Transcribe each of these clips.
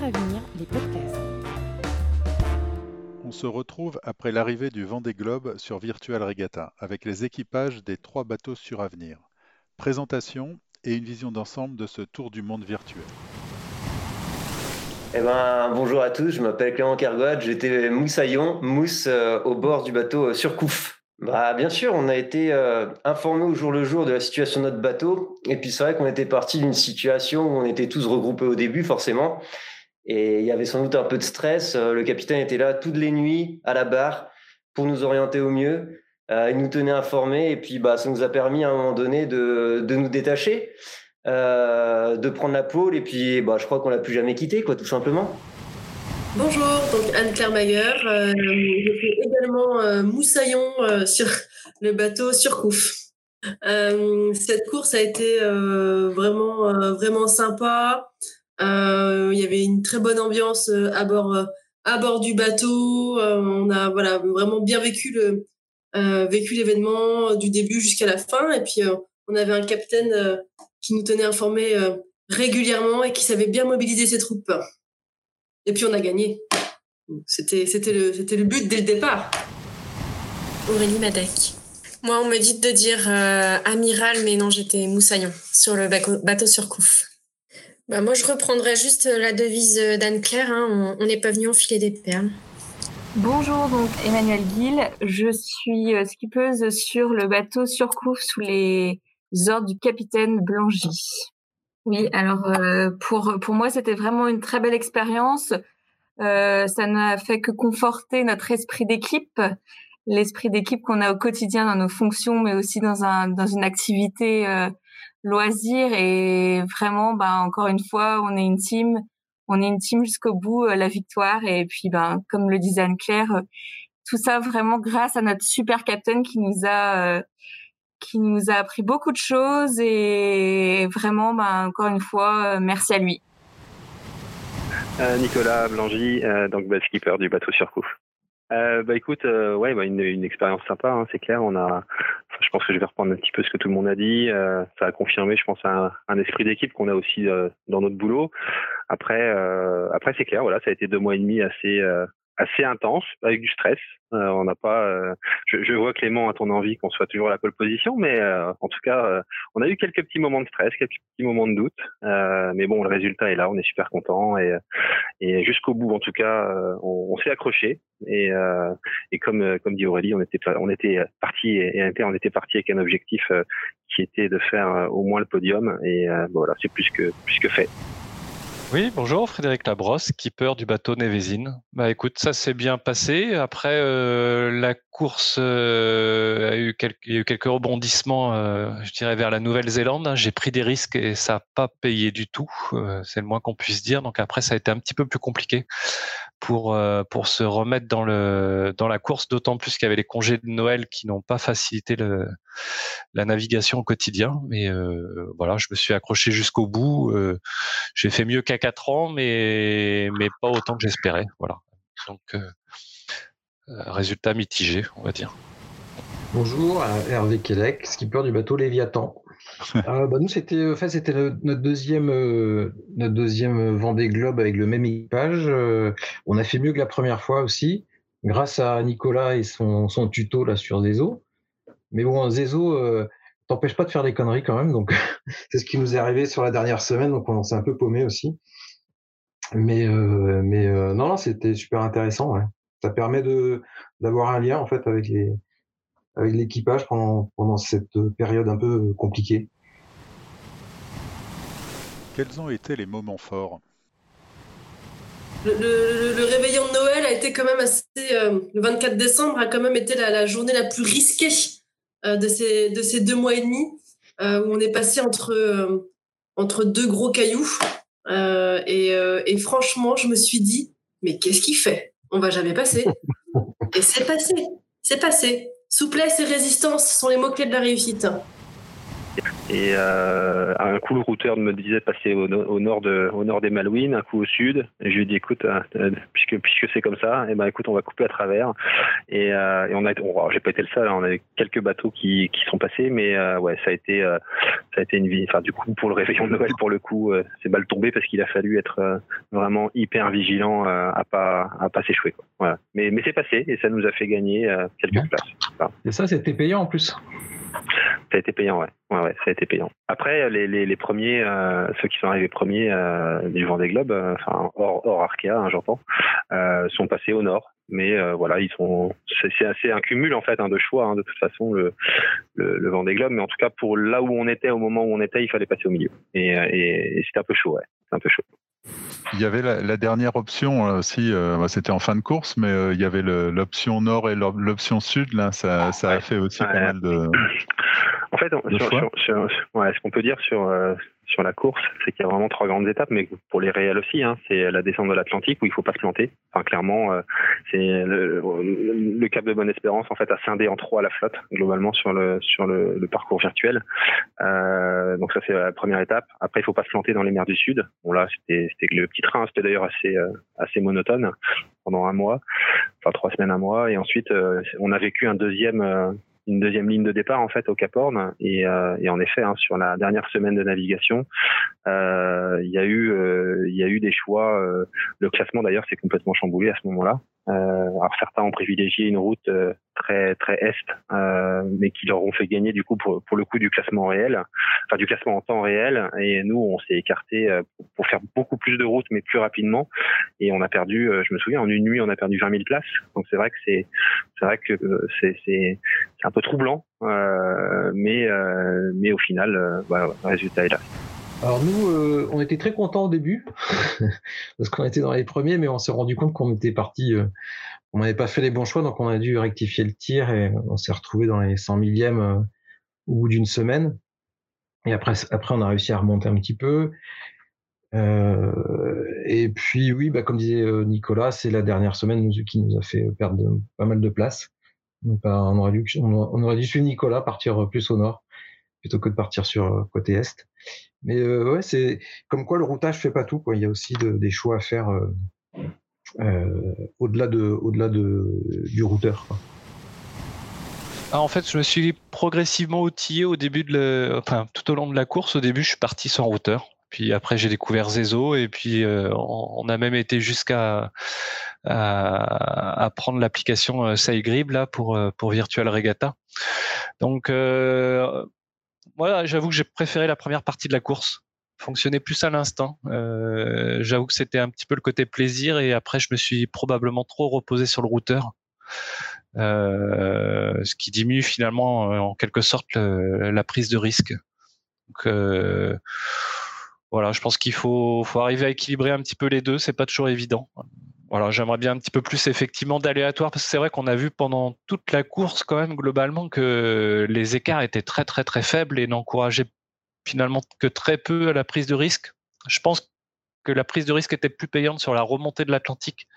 Avenir, les podcasts. On se retrouve après l'arrivée du Vendée Globe sur Virtual Regatta avec les équipages des trois bateaux sur Avenir. Présentation et une vision d'ensemble de ce tour du monde virtuel. Eh ben, bonjour à tous, je m'appelle Clément Kergoat, j'étais moussaillon, mousse euh, au bord du bateau euh, Surcouf. Bah, bien sûr, on a été euh, informé au jour le jour de la situation de notre bateau. Et puis c'est vrai qu'on était parti d'une situation où on était tous regroupés au début, forcément. Et il y avait sans doute un peu de stress. Euh, le capitaine était là toutes les nuits à la barre pour nous orienter au mieux. Euh, il nous tenait informés et puis bah, ça nous a permis à un moment donné de, de nous détacher, de prendre la pôle. Et puis bah, je crois qu'on l'a plus jamais quitté, quoi, tout simplement. Bonjour, donc Anne-Claire Mayer. Euh, je suis également euh, moussaillon euh, sur le bateau Surcouf. cette course a été vraiment, vraiment sympa. Il y avait une très bonne ambiance à bord, à bord du bateau. on a voilà, vraiment bien vécu l'événement du début jusqu'à la fin. Et puis, on avait un capitaine qui nous tenait informés régulièrement et qui savait bien mobiliser ses troupes. Et puis on a gagné. C'était, le, but dès le départ. Aurélie Madec. Moi, on me dit de dire euh, amiral, mais non, j'étais moussaillon sur le bateau sur Couf. Bah, moi, je reprendrais juste la devise d'Anne-Claire hein, on n'est pas venu enfiler des perles. Bonjour, donc Emmanuel Guil. Je suis euh, skippeuse sur le bateau sur Couf sous les ordres du capitaine Blangy. Oui, alors euh, pour pour moi c'était vraiment une très belle expérience. Euh, ça n'a fait que conforter notre esprit d'équipe, l'esprit d'équipe qu'on a au quotidien dans nos fonctions, mais aussi dans un dans une activité euh, loisir. Et vraiment, bah encore une fois, on est une team, on est une team jusqu'au bout, la victoire. Et puis, ben comme le disait Anne Claire, tout ça vraiment grâce à notre super captain qui nous a qui nous a appris beaucoup de choses et vraiment, bah, encore une fois, euh, merci à lui. Euh, Nicolas Blangy, euh, donc skipper du bateau sur Couf. Euh, bah écoute, euh, ouais, bah, une, une expérience sympa, hein, c'est clair. On a, je pense que je vais reprendre un petit peu ce que tout le monde a dit. Euh, ça a confirmé, je pense, un, un esprit d'équipe qu'on a aussi dans notre boulot. Après, après c'est clair, voilà, ça a été deux mois et demi assez assez intense, avec du stress. Euh, on n'a pas. Euh, je, je, vois Clément a ton envie qu'on soit toujours à la pole position, mais euh, en tout cas, on a eu quelques petits moments de stress, quelques petits moments de doute. mais bon, le résultat est là, on est super content et, et jusqu'au bout, en tout cas, on, on s'est accroché. Et, et comme comme dit Aurélie, on était on était parti et, on était parti avec un objectif qui était de faire au moins le podium. Et voilà, c'est plus que plus que fait. Oui, bonjour, Frédéric Labrosse, skipper du bateau Nevezine. Bah écoute, ça s'est bien passé. Après, euh, la course euh, a eu quelques, rebondissements, euh, je dirais, vers la Nouvelle-Zélande. J'ai pris des risques et ça n'a pas payé du tout. c'est le moins qu'on puisse dire. Donc après, ça a été un petit peu plus compliqué pour euh, se remettre dans la course, d'autant plus qu'il y avait les congés de Noël qui n'ont pas facilité la navigation au quotidien. Mais euh, voilà, je me suis accroché jusqu'au bout. Euh, j'ai fait mieux qu'à 4 ans, mais mais pas autant que j'espérais. Voilà. Donc résultat mitigé, on va dire. Bonjour, Hervé Quélec, skipper du bateau Léviathan. euh, bah nous, c'était, enfin, c'était notre deuxième, euh, notre deuxième Vendée Globe avec le même équipage. Euh, on a fait mieux que la première fois aussi, grâce à Nicolas et son, son tuto là sur Zezo. Mais bon, Zezo euh, t'empêche pas de faire des conneries quand même, donc c'est ce qui nous est arrivé sur la dernière semaine, donc on s'est un peu paumé aussi. Mais, euh, mais non, non, c'était super intéressant. Ouais. Ça permet de d'avoir un lien en fait avec les avec l'équipage pendant, pendant cette période un peu compliquée. Quels ont été les moments forts? Le, réveillon de Noël a été quand même assez. Euh, le 24 décembre a quand même été la, journée la plus risquée euh, de, ces, de ces deux mois et demi, euh, où on est passé entre, entre deux gros cailloux. Et, et, franchement, je me suis dit, mais qu'est-ce qu'il fait? On va jamais passer. et c'est passé. C'est passé. Souplesse et résistance sont les mots-clés de la réussite. Et euh, un coup, le routeur me disait de passer au, nord de, au nord des Malouines, un coup au sud. Et je lui ai dit, écoute, euh, puisque, puisque c'est comme ça, et eh ben, écoute, on va couper à travers. Et, euh, et on a, oh, j'ai pas été le seul, hein, on avait quelques bateaux qui, qui sont passés, mais euh, ouais, ça a été, euh, ça a été une vie. Enfin, du coup, pour le réveillon de Noël, pour le coup, c'est mal tombé parce qu'il a fallu être vraiment hyper vigilant à pas, à pas s'échouer. Voilà. Mais, mais c'est passé et ça nous a fait gagner quelques places. Et ça, c'était payant en plus. Ça a été payant, ouais. Après, les, premiers, euh, ceux qui sont arrivés premiers euh, du Vendée Globe, euh, enfin hors, hors Arkea, hein, j'entends, euh, sont passés au nord. Mais voilà, ils sont, c'est assez un cumul en fait hein, de choix hein, de toute façon le, le, le Vendée Globe. Mais en tout cas, pour là où on était, au moment où on était, il fallait passer au milieu. Et, et, c'était un peu chaud, ouais, un peu chaud. Il y avait la, la dernière option aussi, euh, bah, c'était en fin de course, mais euh, il y avait l'option nord et l'option sud. Là, ça, ça a fait aussi pas mal de. En fait, sur, sur, sur, ouais, ce qu'on peut dire sur, euh, sur la course, c'est qu'il y a vraiment trois grandes étapes, mais pour les réels aussi, hein, c'est la descente de l'Atlantique où il faut pas se planter. Enfin, clairement, euh, c'est le, le, Cap de Bonne-Espérance en fait a scindé en trois la flotte globalement sur le sur le, le parcours virtuel. Euh, donc ça c'est la première étape. Après, il faut pas se planter dans les mers du Sud. Bon là, c'était c'était le petit train, c'était d'ailleurs assez euh, assez monotone pendant un mois, enfin trois semaines, un mois, et ensuite euh, on a vécu un deuxième une deuxième ligne de départ en fait au Cap Horn. Et, euh, et en effet hein, sur la dernière semaine de navigation euh, il y a eu euh, il y a eu des choix le classement d'ailleurs s'est complètement chamboulé à ce moment-là alors certains ont privilégié une route très très est, euh, mais qui leur ont fait gagner du coup pour, pour le coup du classement réel, enfin du classement en temps réel. Et nous, on s'est écarté euh, pour, faire beaucoup plus de routes, mais plus rapidement. Et on a perdu, euh, je me souviens, en une nuit, on a perdu 20 000 places. Donc c'est vrai que c'est c'est vrai que c'est c'est un peu troublant, euh, mais euh, mais au final, voilà, le résultat est là. Alors nous, on était très contents au début parce qu'on était dans les premiers, mais on s'est rendu compte qu'on était parti on n'avait pas fait les bons choix, donc on a dû rectifier le tir et on s'est retrouvé dans les 100 millièmes euh, au bout d'une semaine. Et après, après, on a réussi à remonter un petit peu. Euh, et puis, oui, bah, comme disait euh, Nicolas, c'est la dernière semaine qui nous a fait perdre pas mal de place. Donc, bah, on, aurait dû, on aurait dû suivre Nicolas, partir plus au nord, plutôt que de partir sur côté est. Mais euh, ouais, c'est comme quoi le routage fait pas tout. Quoi. Il y a aussi de, des choix à faire euh, au-delà de, au-delà de, du routeur. Ah, en fait, je me suis progressivement outillé au début de enfin, tout au long de la course. Au début, je suis parti sans routeur. Puis après, j'ai découvert Zezo et puis euh, on a même été jusqu'à à, prendre l'application euh, SideGrib là pour pour Virtual Regatta. Donc voilà, j'avoue que j'ai préféré la première partie de la course fonctionnait plus à l'instant. Euh, J'avoue que c'était un petit peu le côté plaisir et après je me suis probablement trop reposé sur le routeur. Euh, ce qui diminue finalement euh, en quelque sorte la prise de risque. Donc voilà, je pense qu'il faut, faut arriver à équilibrer un petit peu les deux. C'est pas toujours évident. Voilà, j'aimerais bien un petit peu plus effectivement d'aléatoire parce que c'est vrai qu'on a vu pendant toute la course quand même globalement que les écarts étaient très très très faibles et n'encourageaient finalement que très peu à la prise de risque. Je pense que la prise de risque était plus payante sur la remontée de l'Atlantique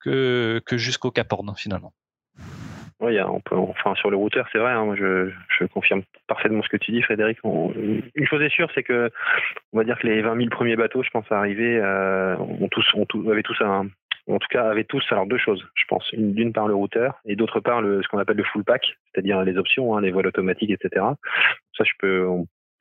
que, que jusqu'au Cap Horn finalement. Oui, on peut, enfin sur le routeur, c'est vrai. Hein, je, confirme parfaitement ce que tu dis, Frédéric. une chose est sûre, c'est que on va dire que les 20 000 premiers bateaux, je pense, euh, ont tous, ont tous, avaient tous un, en tout cas, avaient tous alors deux choses, je pense. D'une part le routeur et d'autre part ce qu'on appelle le full pack, c'est-à-dire les options, hein, les voiles automatiques, etc. Ça, je peux,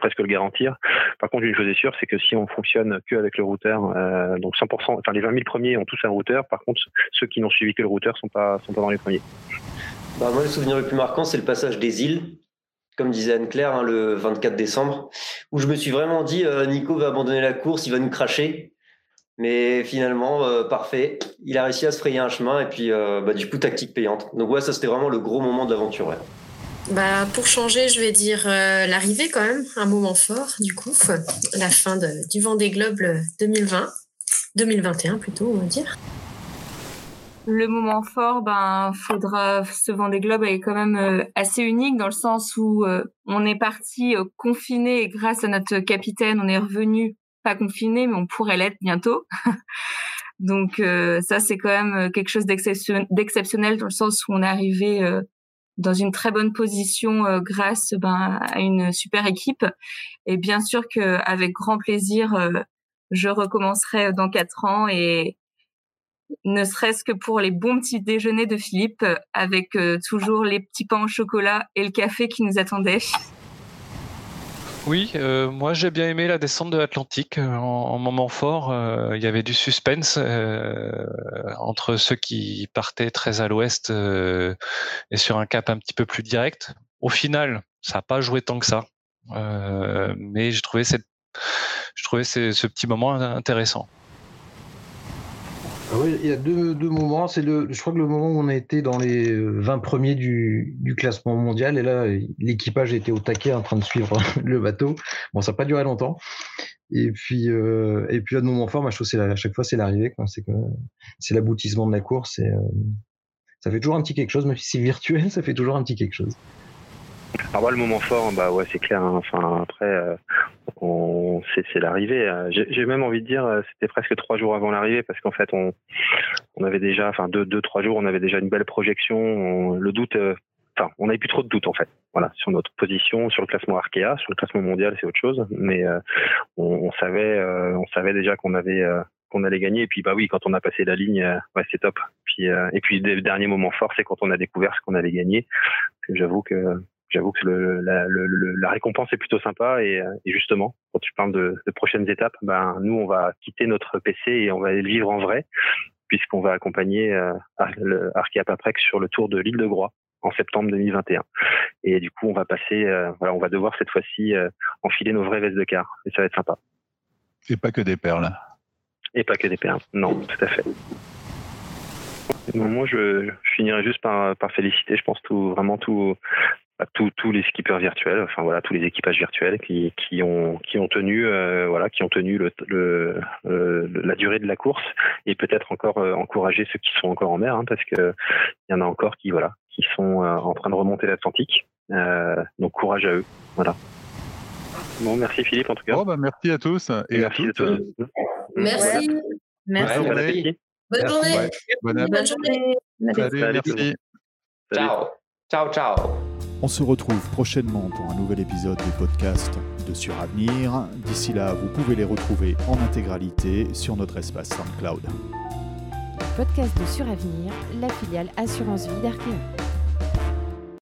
presque le garantir. Par contre, une chose est sûre, c'est que si on fonctionne que avec le routeur, euh, donc 100%, enfin les 20 000 premiers ont tous un routeur. Par contre, ceux qui n'ont suivi que le routeur sont pas sont pas dans les premiers. Bah, moi, le souvenir le plus marquant, c'est le passage des îles, comme disait Anne-Claire, hein, le 24 décembre, où je me suis vraiment dit, euh, Nico va abandonner la course, il va nous cracher. Mais finalement, euh, parfait. Il a réussi à se frayer un chemin et puis, euh, bah, du coup, tactique payante. Donc ouais, ça c'était vraiment le gros moment de l'aventure. Ouais. Bah, pour changer, je vais dire euh, l'arrivée quand même, un moment fort du coup, la fin de, du Vendée Globe 2020, 2021 plutôt, on va dire. Le moment fort, ben, faudra, ce Vendée Globe est quand même euh, assez unique dans le sens où euh, on est parti confiné et grâce à notre capitaine, on est revenu pas confiné, mais on pourrait l'être bientôt. Donc ça, c'est quand même quelque chose d'exceptionnel dans le sens où on est arrivé dans une très bonne position grâce ben, à une super équipe. Et bien sûr qu'avec grand plaisir, je recommencerai dans quatre ans et ne serait-ce que pour les bons petits déjeuners de Philippe, avec toujours les petits pains au chocolat et le café qui nous attendaient. Oui, euh, moi j'ai bien aimé la descente de l'Atlantique. Euh, en, moment fort, euh, il y avait du suspense entre ceux qui partaient très à l'ouest et sur un cap un petit peu plus direct. Au final, ça n'a pas joué tant que ça, mais j'ai trouvé, cette, je trouvais ce petit moment intéressant. Ah oui, il y a deux, deux moments. C'est le, je crois que le moment où on a été dans les 20 premiers du, du classement mondial, et là, l'équipage était au taquet en train de suivre le bateau. Bon, ça n'a pas duré longtemps. Et puis, euh, et puis, le moment fort, je trouve c'est à chaque fois, c'est l'arrivée. C'est c'est l'aboutissement de la course. Et, euh, ça fait toujours un petit quelque chose, même si c'est virtuel, ça fait toujours un petit quelque chose. Alors le moment fort, bah ouais, c'est clair. Hein. Enfin, après, euh, on, c'est, l'arrivée. Euh. J'ai, même envie de dire, euh, c'était presque trois jours avant l'arrivée, parce qu'en fait, on, on avait déjà, enfin deux, deux, trois jours, on avait déjà une belle projection. le doute, enfin, on n'avait plus trop de doute en fait. Voilà, sur notre position, sur le classement Arkea, sur le classement mondial, c'est autre chose. Mais on, on, savait, on savait déjà qu'on avait qu'on allait gagner. Et puis bah oui, quand on a passé la ligne, ouais, c'est top. Puis et puis le dernier moment fort, c'est quand on a découvert ce qu'on allait gagner. J'avoue que j'avoue que le, la, le, la, récompense est plutôt sympa et, et, justement quand tu parles de, de, prochaines étapes ben nous on va quitter notre PC et on va aller le vivre en vrai puisqu'on va accompagner euh, Arkea Paprex sur le tour de l'île de Groix en septembre 2021 et du coup on va passer euh, voilà on va devoir cette fois-ci euh, enfiler nos vraies vestes de car. Et ça va être sympa. Et pas que des perles. Et pas que des perles. Non tout à fait. Moi, je, je, finirai juste par, par féliciter, je pense, tout, vraiment tout, tous les skippers virtuels, enfin voilà, tous les équipages virtuels qui, qui ont qui ont tenu euh, voilà, qui ont tenu le, le, la durée de la course et peut-être encore euh, encourager ceux qui sont encore en mer, hein, parce que il y en a encore qui voilà, qui sont euh, en train de remonter l'Atlantique. donc courage à eux, voilà. Bon, merci Philippe en tout cas. Bon, bah, merci à tous et, merci à, tous. Merci. Merci. Bonne journée. Bonne journée. Bonne journée. Salut, merci. Ciao. Ciao, ciao. On se retrouve prochainement pour un nouvel épisode des podcasts de Suravenir. D'ici là, vous pouvez les retrouver en intégralité sur notre espace SoundCloud. Podcast de Suravenir, la filiale Assurance Vie d'Arkea.